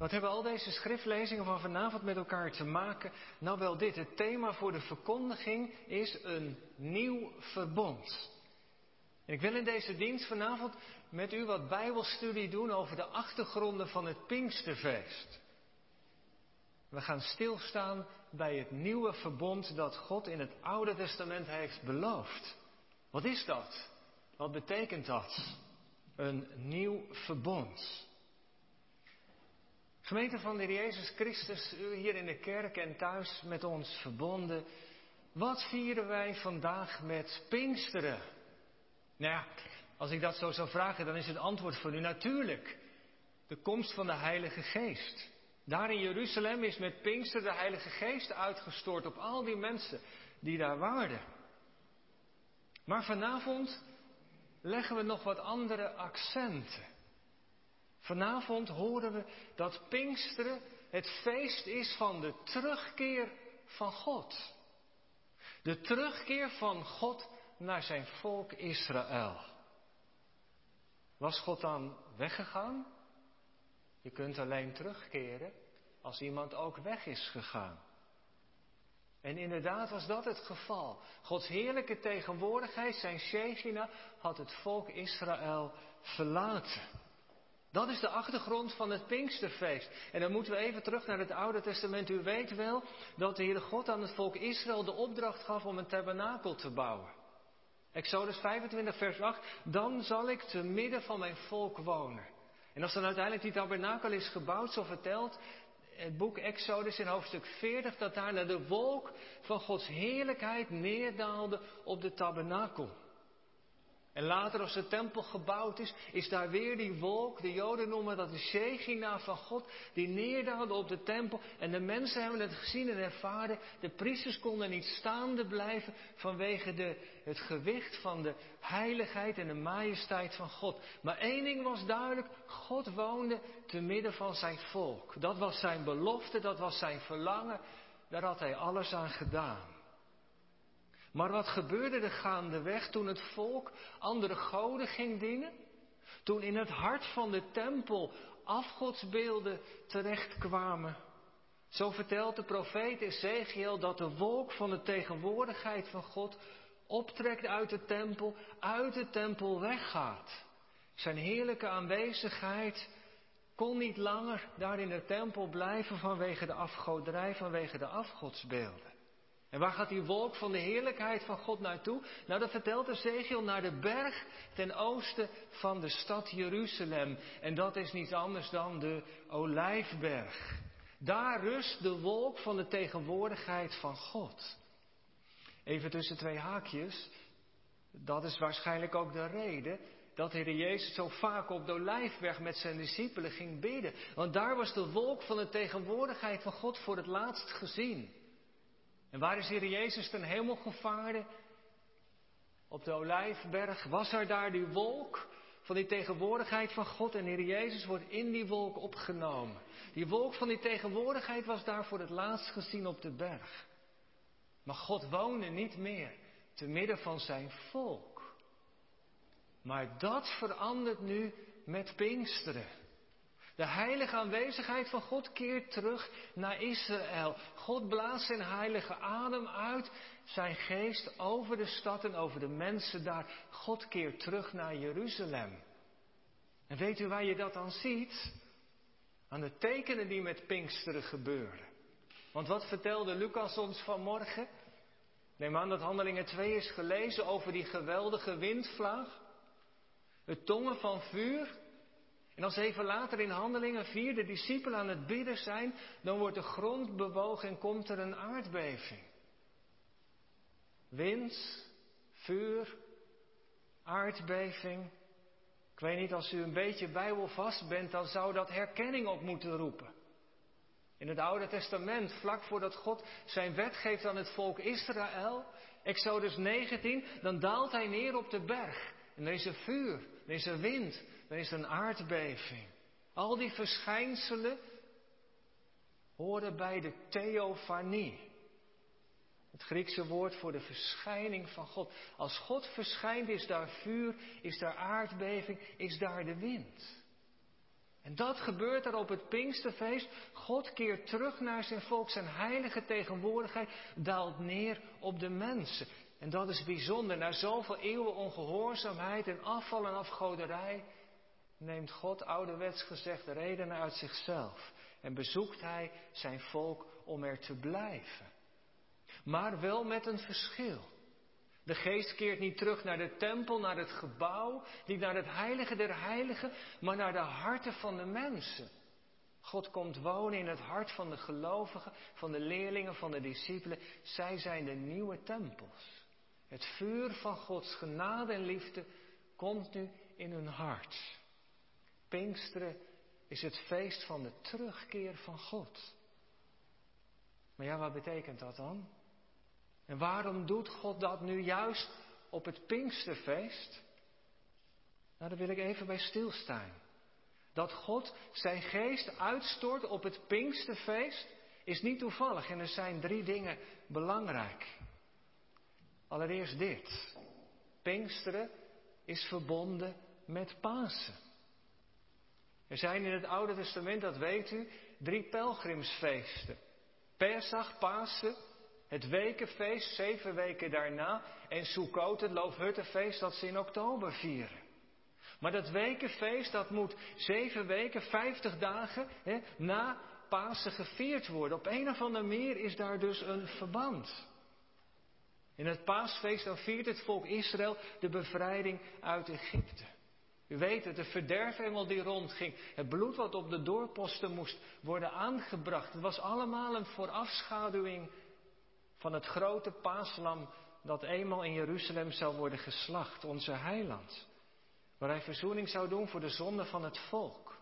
Wat hebben al deze schriftlezingen van vanavond met elkaar te maken? Nou wel dit, het thema voor de verkondiging is een nieuw verbond. Ik wil in deze dienst vanavond met u wat bijbelstudie doen over de achtergronden van het Pinksterfeest. We gaan stilstaan bij het nieuwe verbond dat God in het Oude Testament heeft beloofd. Wat is dat? Wat betekent dat? Een nieuw verbond. Gemeente van de Jezus Christus, u hier in de kerk en thuis met ons verbonden. Wat vieren wij vandaag met Pinksteren? Nou ja, als ik dat zo zou vragen, dan is het antwoord voor u natuurlijk. De komst van de Heilige Geest. Daar in Jeruzalem is met Pinkster de Heilige Geest uitgestort op al die mensen die daar waren. Maar vanavond leggen we nog wat andere accenten. Vanavond horen we dat Pinksteren het feest is van de terugkeer van God. De terugkeer van God naar zijn volk Israël. Was God dan weggegaan? Je kunt alleen terugkeren als iemand ook weg is gegaan. En inderdaad was dat het geval. Gods heerlijke tegenwoordigheid, zijn Shechina, had het volk Israël verlaten. Dat is de achtergrond van het Pinksterfeest. En dan moeten we even terug naar het Oude Testament. U weet wel dat de Heere God aan het volk Israël de opdracht gaf om een tabernakel te bouwen. Exodus 25, vers 8. Dan zal ik te midden van mijn volk wonen. En als dan uiteindelijk die tabernakel is gebouwd, zo vertelt het boek Exodus in hoofdstuk 40, dat daarna de wolk van Gods heerlijkheid neerdaalde op de tabernakel. En later als de tempel gebouwd is, is daar weer die wolk, de Joden noemen dat de Shechina van God, die neerdaalde op de tempel. En de mensen hebben het gezien en ervaren. De priesters konden niet staande blijven vanwege de, het gewicht van de heiligheid en de majesteit van God. Maar één ding was duidelijk, God woonde te midden van zijn volk. Dat was zijn belofte, dat was zijn verlangen, daar had hij alles aan gedaan. Maar wat gebeurde er gaandeweg toen het volk andere goden ging dienen? Toen in het hart van de tempel afgodsbeelden terechtkwamen. Zo vertelt de profeet Ezekiel dat de wolk van de tegenwoordigheid van God optrekt uit de tempel, uit de tempel weggaat. Zijn heerlijke aanwezigheid kon niet langer daar in de tempel blijven vanwege de afgoderij, vanwege de afgodsbeelden. En waar gaat die wolk van de heerlijkheid van God naartoe? Nou, dat vertelt Ezekiel naar de berg ten oosten van de stad Jeruzalem. En dat is niets anders dan de Olijfberg. Daar rust de wolk van de tegenwoordigheid van God. Even tussen twee haakjes. Dat is waarschijnlijk ook de reden dat Heer Jezus zo vaak op de Olijfberg met zijn discipelen ging bidden. Want daar was de wolk van de tegenwoordigheid van God voor het laatst gezien. En waar is Heer Jezus ten hemel gevaren? Op de Olijfberg was er daar die wolk van die tegenwoordigheid van God en Heer Jezus wordt in die wolk opgenomen. Die wolk van die tegenwoordigheid was daar voor het laatst gezien op de berg. Maar God woonde niet meer te midden van zijn volk. Maar dat verandert nu met Pinksteren. De heilige aanwezigheid van God keert terug naar Israël. God blaast zijn heilige adem uit, zijn geest over de stad en over de mensen daar. God keert terug naar Jeruzalem. En weet u waar je dat dan ziet? Aan de tekenen die met Pinksteren gebeuren. Want wat vertelde Lucas ons vanmorgen? Neem aan dat Handelingen 2 is gelezen over die geweldige windvlaag. Het tongen van vuur en als even later in Handelingen 4 de discipelen aan het bidden zijn, dan wordt de grond bewogen en komt er een aardbeving. Wind, vuur, aardbeving. Ik weet niet, als u een beetje bijbelvast bent, dan zou dat herkenning op moeten roepen. In het Oude Testament, vlak voordat God zijn wet geeft aan het volk Israël, Exodus 19, dan daalt hij neer op de berg. En er is vuur, er is wind, er is een aardbeving. Al die verschijnselen horen bij de theofanie. Het Griekse woord voor de verschijning van God. Als God verschijnt is daar vuur, is daar aardbeving, is daar de wind. En dat gebeurt er op het Pinksterfeest. God keert terug naar zijn volk. Zijn heilige tegenwoordigheid daalt neer op de mensen. En dat is bijzonder. Na zoveel eeuwen ongehoorzaamheid en afval en afgoderij neemt God ouderwets gezegd redenen uit zichzelf. En bezoekt hij zijn volk om er te blijven. Maar wel met een verschil. De geest keert niet terug naar de tempel, naar het gebouw, niet naar het heilige der heiligen, maar naar de harten van de mensen. God komt wonen in het hart van de gelovigen, van de leerlingen, van de discipelen. Zij zijn de nieuwe tempels. Het vuur van Gods genade en liefde komt nu in hun hart. Pinksteren is het feest van de terugkeer van God. Maar ja, wat betekent dat dan? En waarom doet God dat nu juist op het Pinksterfeest? Nou, daar wil ik even bij stilstaan. Dat God zijn geest uitstort op het Pinksterfeest is niet toevallig en er zijn drie dingen belangrijk. Allereerst dit. Pinksteren is verbonden met Pasen. Er zijn in het Oude Testament, dat weet u, drie pelgrimsfeesten. Pesach, Pasen het wekenfeest, zeven weken daarna. En Sukkot, het Loofhuttenfeest, dat ze in oktober vieren. Maar dat wekenfeest, dat moet zeven weken, vijftig dagen hè, na Pasen gevierd worden. Op een of andere manier is daar dus een verband. In het paasfeest dan viert het volk Israël de bevrijding uit Egypte. U weet het, de verderfengel die rondging. Het bloed wat op de doorposten moest worden aangebracht. Het was allemaal een voorafschaduwing van het grote paaslam dat eenmaal in Jeruzalem zou worden geslacht, onze heiland. Waar hij verzoening zou doen voor de zonde van het volk.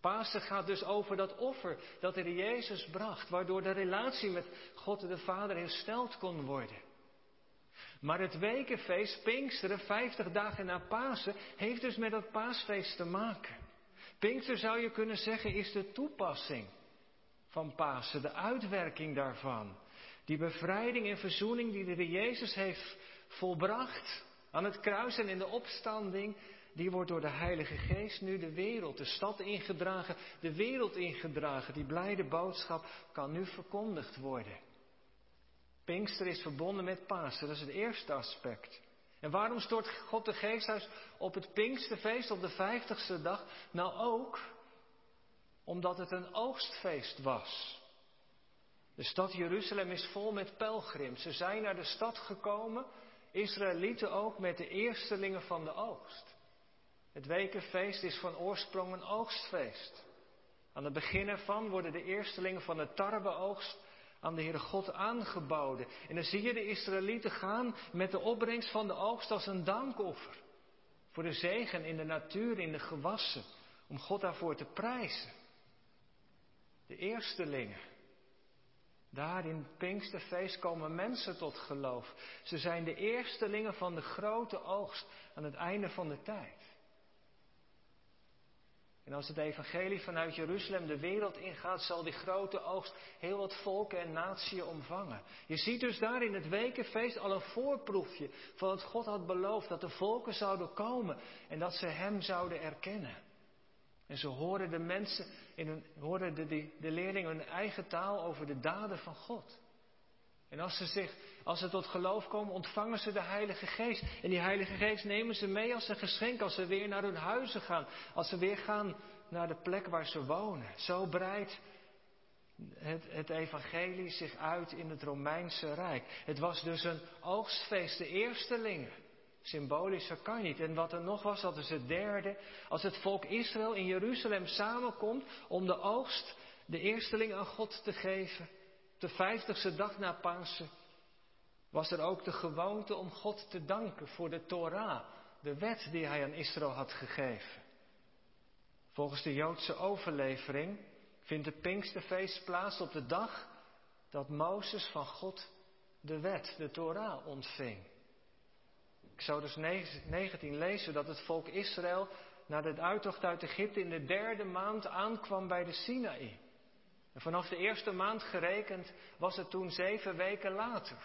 Pasen gaat dus over dat offer dat de Jezus bracht, waardoor de relatie met God de Vader hersteld kon worden. Maar het wekenfeest, Pinksteren, 50 dagen na Pasen, heeft dus met dat paasfeest te maken. Pinkster zou je kunnen zeggen is de toepassing van Pasen, de uitwerking daarvan. Die bevrijding en verzoening die de Jezus heeft volbracht aan het kruis en in de opstanding, die wordt door de Heilige Geest nu de wereld, de stad ingedragen, de wereld ingedragen. Die blijde boodschap kan nu verkondigd worden. Pinkster is verbonden met Pasen, dat is het eerste aspect. En waarom stort God de Geest uit op het Pinksterfeest op de vijftigste dag? Nou ook omdat het een oogstfeest was. De stad Jeruzalem is vol met pelgrims. Ze zijn naar de stad gekomen, Israëlieten ook, met de eerstelingen van de oogst. Het wekenfeest is van oorsprong een oogstfeest. Aan het begin ervan worden de eerstelingen van de tarweoogst aan de Heere God aangeboden. En dan zie je de Israëlieten gaan met de opbrengst van de oogst als een dankoffer. Voor de zegen in de natuur, in de gewassen. Om God daarvoor te prijzen. De eerstelingen. Daar in Pinksterfeest komen mensen tot geloof. Ze zijn de eerstelingen van de grote oogst aan het einde van de tijd. En als het evangelie vanuit Jeruzalem de wereld ingaat, zal die grote oogst heel wat volken en naties omvangen. Je ziet dus daar in het wekenfeest al een voorproefje van wat God had beloofd, dat de volken zouden komen en dat ze Hem zouden erkennen. En zo horen de mensen, in horen de, de, de leerlingen hun eigen taal over de daden van God. En als ze, zich, als ze tot geloof komen, ontvangen ze de Heilige Geest. En die Heilige Geest nemen ze mee als een geschenk als ze weer naar hun huizen gaan. Als ze weer gaan naar de plek waar ze wonen. Zo breidt het, het evangelie zich uit in het Romeinse Rijk. Het was dus een oogstfeest, de eerstelingen. Symbolischer kan niet. En wat er nog was, dat is het derde. Als het volk Israël in Jeruzalem samenkomt om de oogst, de eersteling aan God te geven, de vijftigste dag na Pasen, was er ook de gewoonte om God te danken voor de Torah, de wet die hij aan Israël had gegeven. Volgens de Joodse overlevering vindt het Pinksterfeest plaats op de dag dat Mozes van God de wet, de Torah, ontving. Ik zou dus 19 lezen dat het volk Israël na de uittocht uit Egypte in de derde maand aankwam bij de Sinaï. En vanaf de eerste maand gerekend was het toen zeven weken later.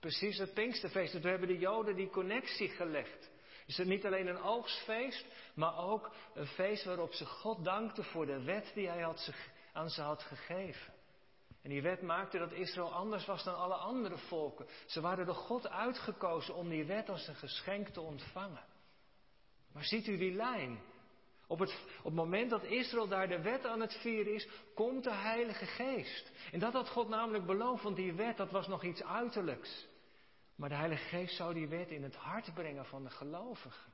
Precies het Pinksterfeest. En toen hebben de Joden die connectie gelegd. Is het niet alleen een oogstfeest, maar ook een feest waarop ze God dankten voor de wet die hij had ze, aan ze had gegeven. En die wet maakte dat Israël anders was dan alle andere volken. Ze waren door God uitgekozen om die wet als een geschenk te ontvangen. Maar ziet u die lijn? Op het, op het moment dat Israël daar de wet aan het vieren is, komt de Heilige Geest. En dat had God namelijk beloofd, want die wet, dat was nog iets uiterlijks. Maar de Heilige Geest zou die wet in het hart brengen van de gelovigen.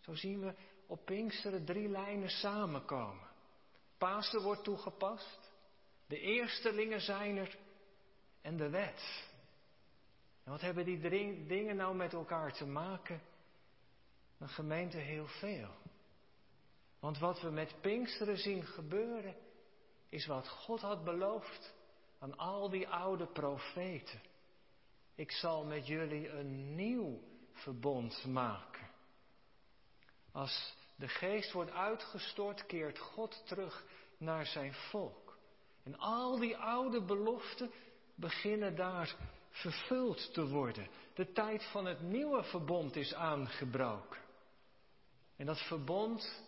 Zo zien we op Pinksteren drie lijnen samenkomen. Pasen wordt toegepast, de eerstelingen zijn er en de wet. En wat hebben die drie dingen nou met elkaar te maken? Een gemeente heel veel. Want wat we met Pinksteren zien gebeuren, is wat God had beloofd aan al die oude profeten. Ik zal met jullie een nieuw verbond maken. Als de geest wordt uitgestort, keert God terug naar zijn volk. En al die oude beloften beginnen daar vervuld te worden. De tijd van het nieuwe verbond is aangebroken. En dat verbond,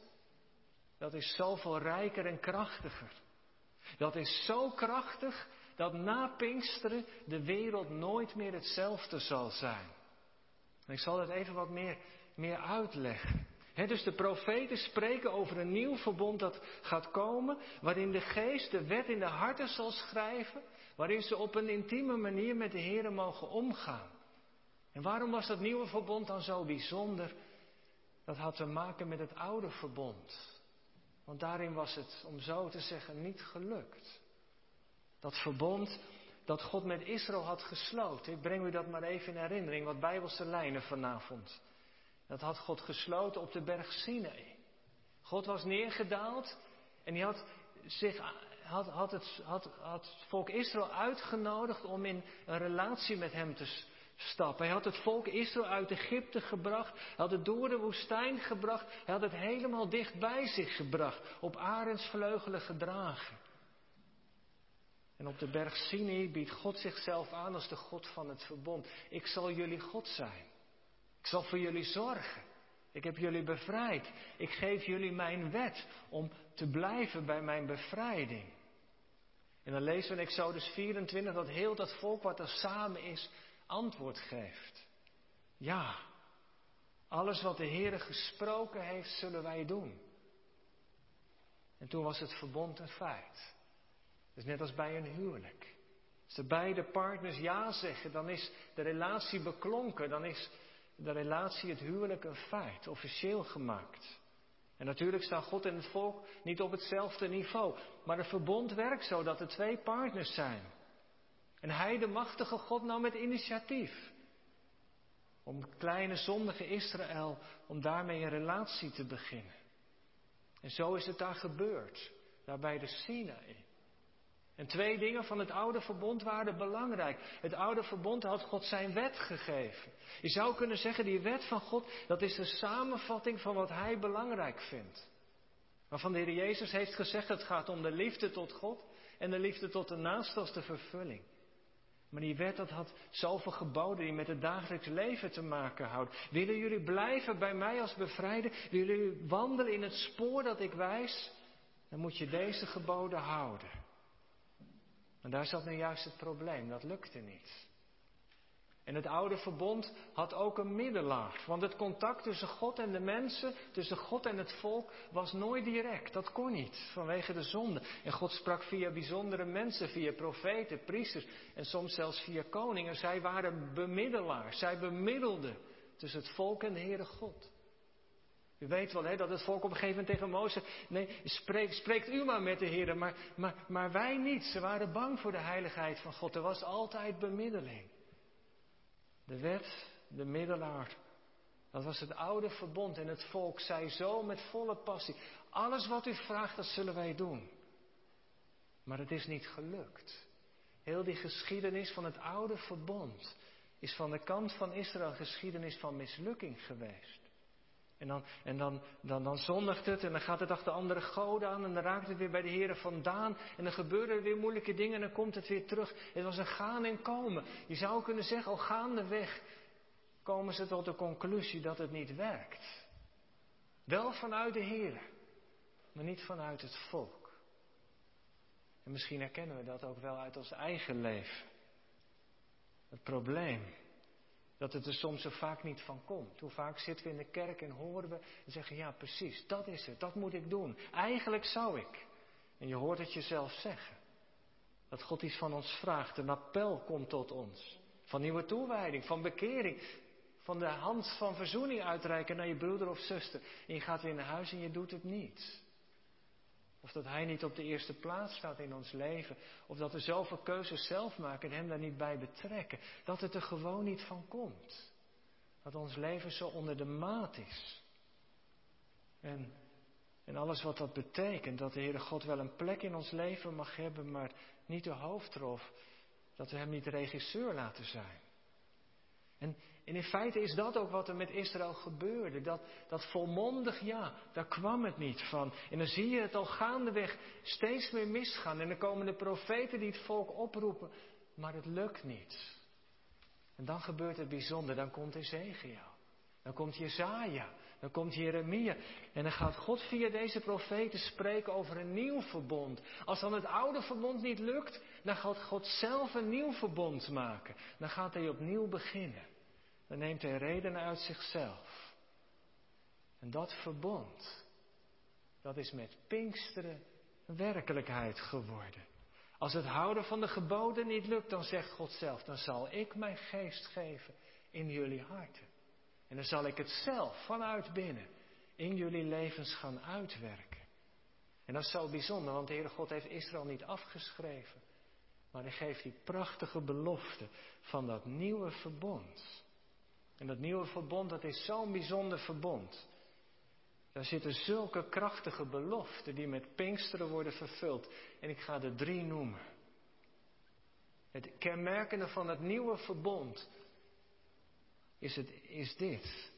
dat is zoveel rijker en krachtiger. Dat is zo krachtig dat na Pinksteren de wereld nooit meer hetzelfde zal zijn. En ik zal het even wat meer, meer uitleggen. dus de profeten spreken over een nieuw verbond dat gaat komen, waarin de geest de wet in de harten zal schrijven, waarin ze op een intieme manier met de Heer mogen omgaan. En waarom was dat nieuwe verbond dan zo bijzonder? Dat had te maken met het oude verbond. Want daarin was het, om zo te zeggen, niet gelukt. Dat verbond dat God met Israël had gesloten. Ik breng u dat maar even in herinnering, wat bijbelse lijnen vanavond. Dat had God gesloten op de berg Sinai. God was neergedaald en hij had, zich, had, had, het, had, had het volk Israël uitgenodigd om in een relatie met hem te stappen. Hij had het volk Israël uit Egypte gebracht. Hij had het door de woestijn gebracht. Hij had het helemaal dicht bij zich gebracht. Op arendsvleugelen gedragen. En op de berg Sinai biedt God zichzelf aan als de God van het verbond. Ik zal jullie God zijn. Ik zal voor jullie zorgen. Ik heb jullie bevrijd. Ik geef jullie mijn wet om te blijven bij mijn bevrijding. En dan lezen we in Exodus 24 dat heel dat volk wat er samen is, antwoord geeft. Ja, alles wat de Heer gesproken heeft, zullen wij doen. En toen was het verbond een feit. Dus net als bij een huwelijk. Als de beide partners ja zeggen, dan is de relatie beklonken. Dan is de relatie, het huwelijk, een feit, officieel gemaakt. En natuurlijk staan God en het volk niet op hetzelfde niveau. Maar een verbond werkt zo dat er twee partners zijn. En hij, de machtige God, nam het initiatief. Om kleine zondige Israël, om daarmee een relatie te beginnen. En zo is het daar gebeurd, daar bij de Sinaï. En twee dingen van het oude verbond waren belangrijk. Het oude verbond had God zijn wet gegeven. Je zou kunnen zeggen, die wet van God, dat is de samenvatting van wat hij belangrijk vindt. Waarvan de Heer Jezus heeft gezegd, het gaat om de liefde tot God en de liefde tot de naaste als de vervulling. Maar die wet dat had zoveel geboden die met het dagelijks leven te maken houden. Willen jullie blijven bij mij als bevrijder? Willen jullie wandelen in het spoor dat ik wijs? Dan moet je deze geboden houden. En daar zat nu juist het probleem, dat lukte niet. En het oude verbond had ook een middelaar. Want het contact tussen God en de mensen, tussen God en het volk, was nooit direct. Dat kon niet, vanwege de zonde. En God sprak via bijzondere mensen, via profeten, priesters en soms zelfs via koningen. Zij waren bemiddelaars. Zij bemiddelden tussen het volk en de Heere God. U weet wel hè, dat het volk op een gegeven moment tegen Mozes, nee, spreek, spreekt u maar met de Heer, maar, maar, maar wij niet. Ze waren bang voor de heiligheid van God. Er was altijd bemiddeling. De wet, de middelaar, dat was het oude verbond en het volk zei zo met volle passie, alles wat u vraagt, dat zullen wij doen. Maar het is niet gelukt. Heel die geschiedenis van het oude verbond is van de kant van Israël geschiedenis van mislukking geweest. En, dan, en dan, dan, dan zondigt het en dan gaat het achter andere goden aan en dan raakt het weer bij de Heren vandaan en dan gebeuren er weer moeilijke dingen en dan komt het weer terug. Het was een gaan en komen. Je zou kunnen zeggen, al gaandeweg komen ze tot de conclusie dat het niet werkt. Wel vanuit de Heer, maar niet vanuit het volk. En misschien herkennen we dat ook wel uit ons eigen leven. Het probleem dat het er soms zo vaak niet van komt. Hoe vaak zitten we in de kerk en horen we en zeggen: Ja, precies, dat is het, dat moet ik doen. Eigenlijk zou ik. En je hoort het jezelf zeggen. Dat God iets van ons vraagt. Een appel komt tot ons. Van nieuwe toewijding, van bekering. Van de hand van verzoening uitreiken naar je broeder of zuster. En je gaat weer naar huis en je doet het niet. Of dat Hij niet op de eerste plaats staat in ons leven. Of dat we zoveel keuzes zelf maken en Hem daar niet bij betrekken. Dat het er gewoon niet van komt. Dat ons leven zo onder de maat is. En, en alles wat dat betekent. Dat de Heere God wel een plek in ons leven mag hebben, maar niet de hoofdrol. Dat we Hem niet regisseur laten zijn. En, en in feite is dat ook wat er met Israël gebeurde. Dat, dat volmondig ja, daar kwam het niet van. En dan zie je het al gaandeweg steeds meer misgaan. En dan komen de profeten die het volk oproepen, maar het lukt niet. En dan gebeurt het bijzonder. Dan komt Ezekiel. Dan komt Jezaja. Dan komt Jeremia. En dan gaat God via deze profeten spreken over een nieuw verbond. Als dan het oude verbond niet lukt, dan gaat God zelf een nieuw verbond maken. Dan gaat hij opnieuw beginnen dan neemt hij redenen uit zichzelf. En dat verbond, dat is met Pinksteren werkelijkheid geworden. Als het houden van de geboden niet lukt, dan zegt God zelf, dan zal ik mijn geest geven in jullie harten. En dan zal ik het zelf vanuit binnen in jullie levens gaan uitwerken. En dat is zo bijzonder, want de Heere God heeft Israël niet afgeschreven. Maar hij geeft die prachtige belofte van dat nieuwe verbond. En dat nieuwe verbond, dat is zo'n bijzonder verbond. Daar zitten zulke krachtige beloften die met Pinksteren worden vervuld. En ik ga er drie noemen. Het kenmerkende van het nieuwe verbond is, het, is dit.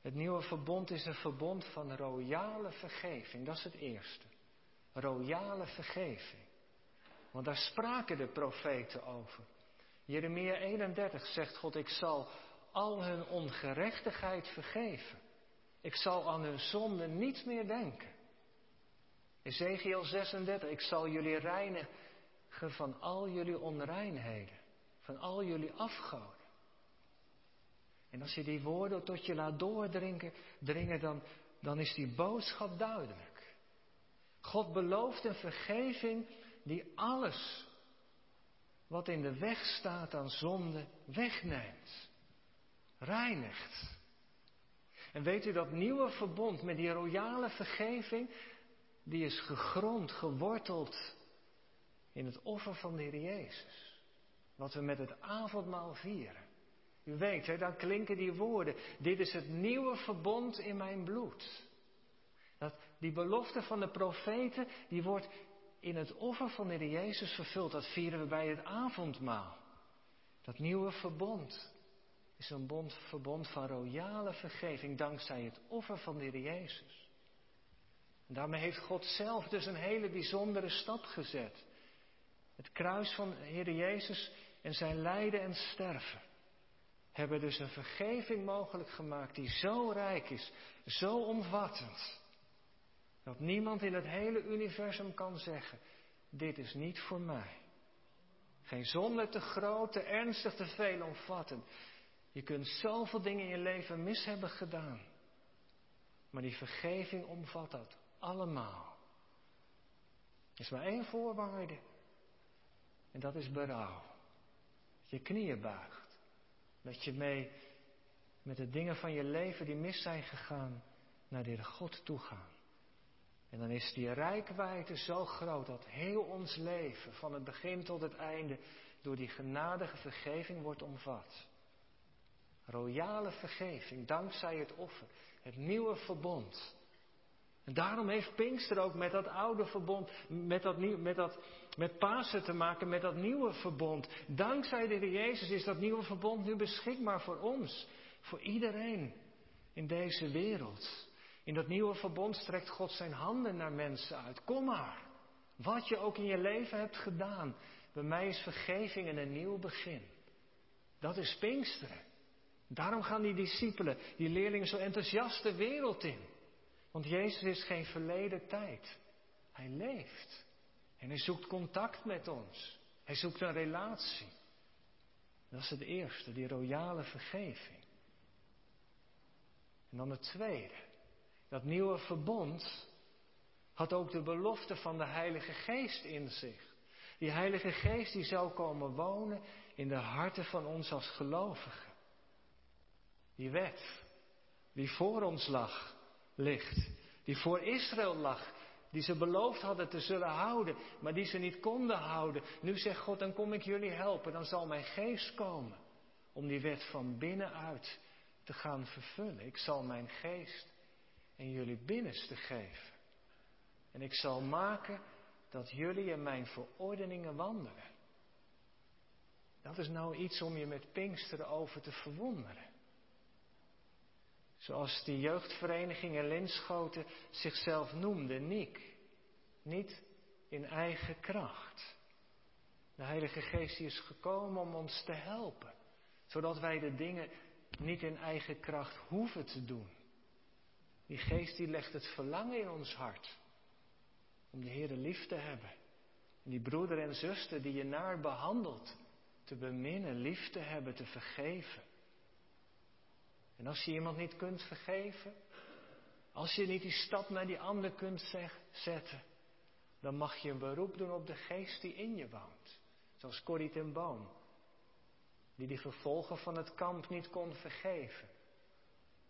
Het nieuwe verbond is een verbond van royale vergeving. Dat is het eerste. Royale vergeving. Want daar spraken de profeten over. Jeremia 31 zegt God, ik zal al hun ongerechtigheid vergeven. Ik zal aan hun zonde niet meer denken. Ezekiel 36, ik zal jullie reinigen van al jullie onreinheden, van al jullie afgoden. En als je die woorden tot je laat doordringen, dringen, dan, dan is die boodschap duidelijk. God belooft een vergeving die alles wat in de weg staat aan zonde wegneemt reinigt. En weet u dat nieuwe verbond met die royale vergeving, die is gegrond, geworteld in het offer van de Heer Jezus. Wat we met het avondmaal vieren. U weet, hè, dan klinken die woorden. Dit is het nieuwe verbond in mijn bloed. Dat, die belofte van de profeten, die wordt in het offer van de Heer Jezus vervuld. Dat vieren we bij het avondmaal. Dat nieuwe verbond is een bond, verbond van royale vergeving dankzij het offer van de Heer Jezus. En daarmee heeft God zelf dus een hele bijzondere stap gezet. Het kruis van de Heer Jezus en zijn lijden en sterven hebben dus een vergeving mogelijk gemaakt die zo rijk is, zo omvattend, dat niemand in het hele universum kan zeggen, dit is niet voor mij. Geen zonde te groot, te ernstig, te veel omvattend. Je kunt zoveel dingen in je leven mis hebben gedaan. Maar die vergeving omvat dat allemaal. Er is maar één voorwaarde. En dat is berouw. Dat je knieën buigt. Dat je mee met de dingen van je leven die mis zijn gegaan naar de God toe gaan. En dan is die rijkwijde zo groot dat heel ons leven, van het begin tot het einde, door die genadige vergeving wordt omvat. Royale vergeving, dankzij het offer. Het nieuwe verbond. En daarom heeft Pinkster ook met dat oude verbond, met, dat, met, dat, met Pasen te maken, met dat nieuwe verbond. Dankzij de Heer Jezus is dat nieuwe verbond nu beschikbaar voor ons. Voor iedereen in deze wereld. In dat nieuwe verbond strekt God zijn handen naar mensen uit. Kom maar. Wat je ook in je leven hebt gedaan. Bij mij is vergeving en een nieuw begin. Dat is Pinksteren. Daarom gaan die discipelen, die leerlingen zo enthousiast de wereld in. Want Jezus is geen verleden tijd. Hij leeft. En hij zoekt contact met ons. Hij zoekt een relatie. Dat is het eerste, die royale vergeving. En dan het tweede. Dat nieuwe verbond had ook de belofte van de Heilige Geest in zich. Die Heilige Geest die zou komen wonen in de harten van ons als gelovigen. Die wet die voor ons lag, ligt, die voor Israël lag, die ze beloofd hadden te zullen houden, maar die ze niet konden houden. Nu zegt God, dan kom ik jullie helpen, dan zal mijn geest komen om die wet van binnenuit te gaan vervullen. Ik zal mijn geest in jullie binnenste geven. En ik zal maken dat jullie in mijn verordeningen wandelen. Dat is nou iets om je met Pinksteren over te verwonderen. Zoals die jeugdvereniging in Linschoten zichzelf noemde, Niek. Niet in eigen kracht. De Heilige Geest is gekomen om ons te helpen. Zodat wij de dingen niet in eigen kracht hoeven te doen. Die geest die legt het verlangen in ons hart. Om de Heer lief te hebben. En die broeder en zuster die je naar behandelt. Te beminnen, lief te hebben, te vergeven. En als je iemand niet kunt vergeven, als je niet die stap naar die ander kunt zetten, dan mag je een beroep doen op de geest die in je woont. Zoals Corrie ten Boom, die die vervolger van het kamp niet kon vergeven.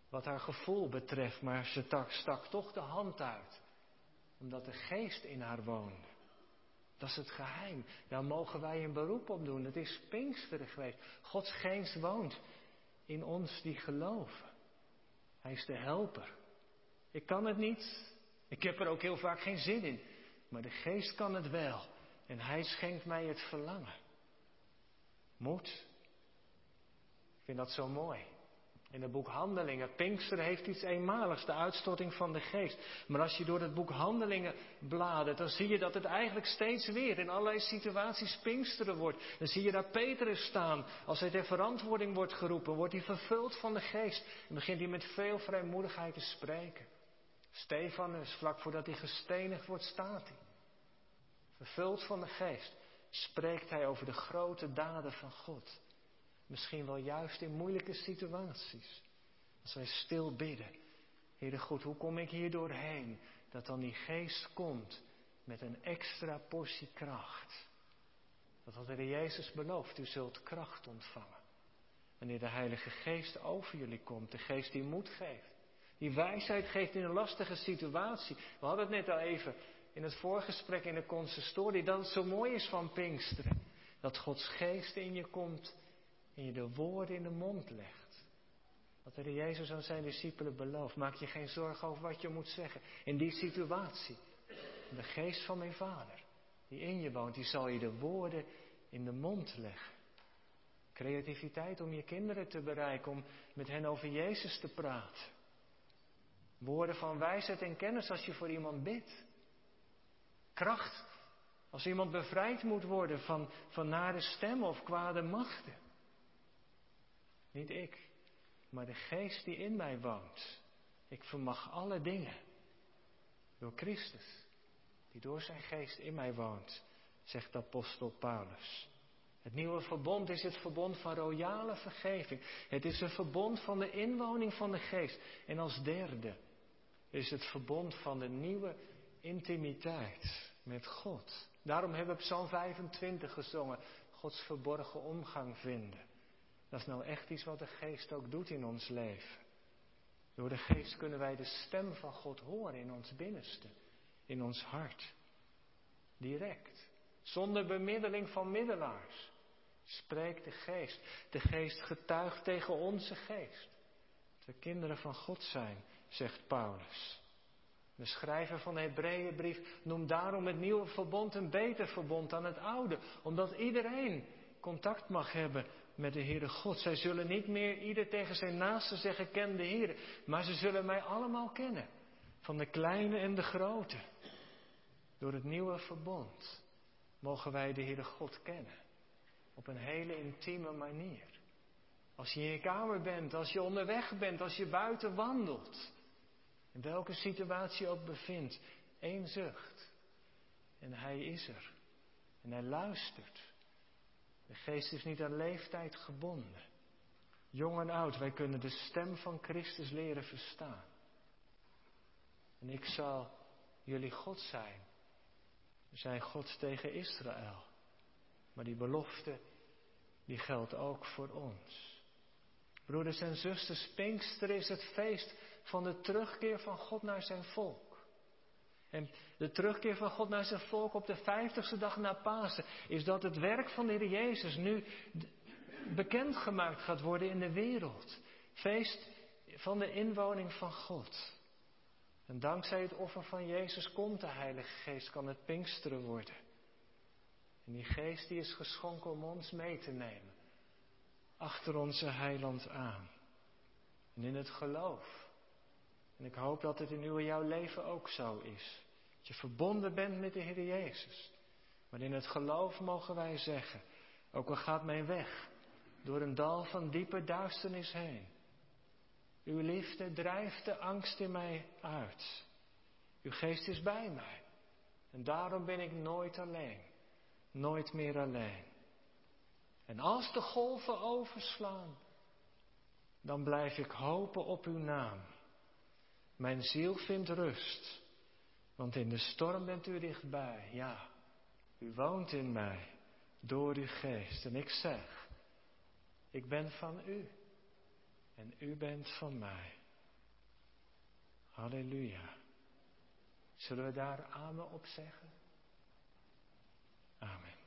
Wat haar gevoel betreft, maar ze stak, stak toch de hand uit, omdat de geest in haar woonde. Dat is het geheim. Daar mogen wij een beroep op doen. Het is Pinksteren geweest. Gods geest woont in ons die geloven. Hij is de helper. Ik kan het niet. Ik heb er ook heel vaak geen zin in. Maar de geest kan het wel. En hij schenkt mij het verlangen. Moed. Ik vind dat zo mooi. In het boek Handelingen, Pinkster heeft iets eenmaligs, de uitstorting van de geest. Maar als je door het boek Handelingen bladert, dan zie je dat het eigenlijk steeds weer in allerlei situaties Pinksteren wordt. Dan zie je daar Petrus staan. Als hij ter verantwoording wordt geroepen, wordt hij vervuld van de geest. En begint hij met veel vrijmoedigheid te spreken. Stefanus, vlak voordat hij gestenigd wordt, staat hij. Vervuld van de geest spreekt hij over de grote daden van God. Misschien wel juist in moeilijke situaties. Als wij stil bidden. Heere God, hoe kom ik hier doorheen? Dat dan die geest komt met een extra portie kracht. Dat had de Jezus beloofd, u zult kracht ontvangen. Wanneer de Heilige Geest over jullie komt, de geest die moed geeft. Die wijsheid geeft in een lastige situatie. We hadden het net al even in het voorgesprek in de consistorie, dat het zo mooi is van Pinksteren. Dat Gods geest in je komt en je de woorden in de mond legt. Wat de Jezus aan zijn discipelen belooft. Maak je geen zorgen over wat je moet zeggen. In die situatie. De geest van mijn vader, die in je woont, die zal je de woorden in de mond leggen. Creativiteit om je kinderen te bereiken, om met hen over Jezus te praten. Woorden van wijsheid en kennis als je voor iemand bidt. Kracht als iemand bevrijd moet worden van, van nare stemmen of kwade machten. Niet ik, maar de geest die in mij woont. Ik vermag alle dingen. Door Christus, die door zijn geest in mij woont, zegt apostel Paulus. Het nieuwe verbond is het verbond van royale vergeving. Het is een verbond van de inwoning van de geest. En als derde is het verbond van de nieuwe intimiteit met God. Daarom hebben we Psalm 25 gezongen. Gods verborgen omgang vinden. Dat is nou echt iets wat de geest ook doet in ons leven. Door de geest kunnen wij de stem van God horen in ons binnenste, in ons hart. Direct, zonder bemiddeling van middelaars. Spreekt de geest. De geest getuigt tegen onze geest. Dat we kinderen van God zijn, zegt Paulus. De schrijver van de Hebreeënbrief noemt daarom het nieuwe verbond een beter verbond dan het oude, omdat iedereen contact mag hebben met de Heere God. Zij zullen niet meer ieder tegen zijn naaste zeggen, ken de Heer. Maar ze zullen mij allemaal kennen. Van de kleine en de grote. Door het nieuwe verbond mogen wij de Heere God kennen. Op een hele intieme manier. Als je in je kamer bent, als je onderweg bent, als je buiten wandelt. In welke situatie je ook bevindt. één zucht. En Hij is er. En Hij luistert. De geest is niet aan leeftijd gebonden. Jong en oud, wij kunnen de stem van Christus leren verstaan. En ik zal jullie God zijn. Zijn God tegen Israël. Maar die belofte, die geldt ook voor ons. Broeders en zusters, Pinkster is het feest van de terugkeer van God naar zijn volk. En de terugkeer van God naar zijn volk op de vijftigste dag na Pasen is dat het werk van de Heer Jezus nu bekendgemaakt gaat worden in de wereld. Feest van de inwoning van God. En dankzij het offer van Jezus komt de Heilige Geest, kan het Pinksteren worden. En die Geest die is geschonken om ons mee te nemen. Achter onze heiland aan. En in het geloof. En ik hoop dat het in uw jouw leven ook zo is. Dat je verbonden bent met de Heer Jezus. Maar in het geloof mogen wij zeggen, ook al gaat mijn weg door een dal van diepe duisternis heen. Uw liefde drijft de angst in mij uit. Uw geest is bij mij. En daarom ben ik nooit alleen. Nooit meer alleen. En als de golven overslaan, dan blijf ik hopen op uw naam. Mijn ziel vindt rust, want in de storm bent u dichtbij. Ja, u woont in mij door uw geest. En ik zeg, ik ben van u en u bent van mij. Halleluja. Zullen we daar amen op zeggen? Amen.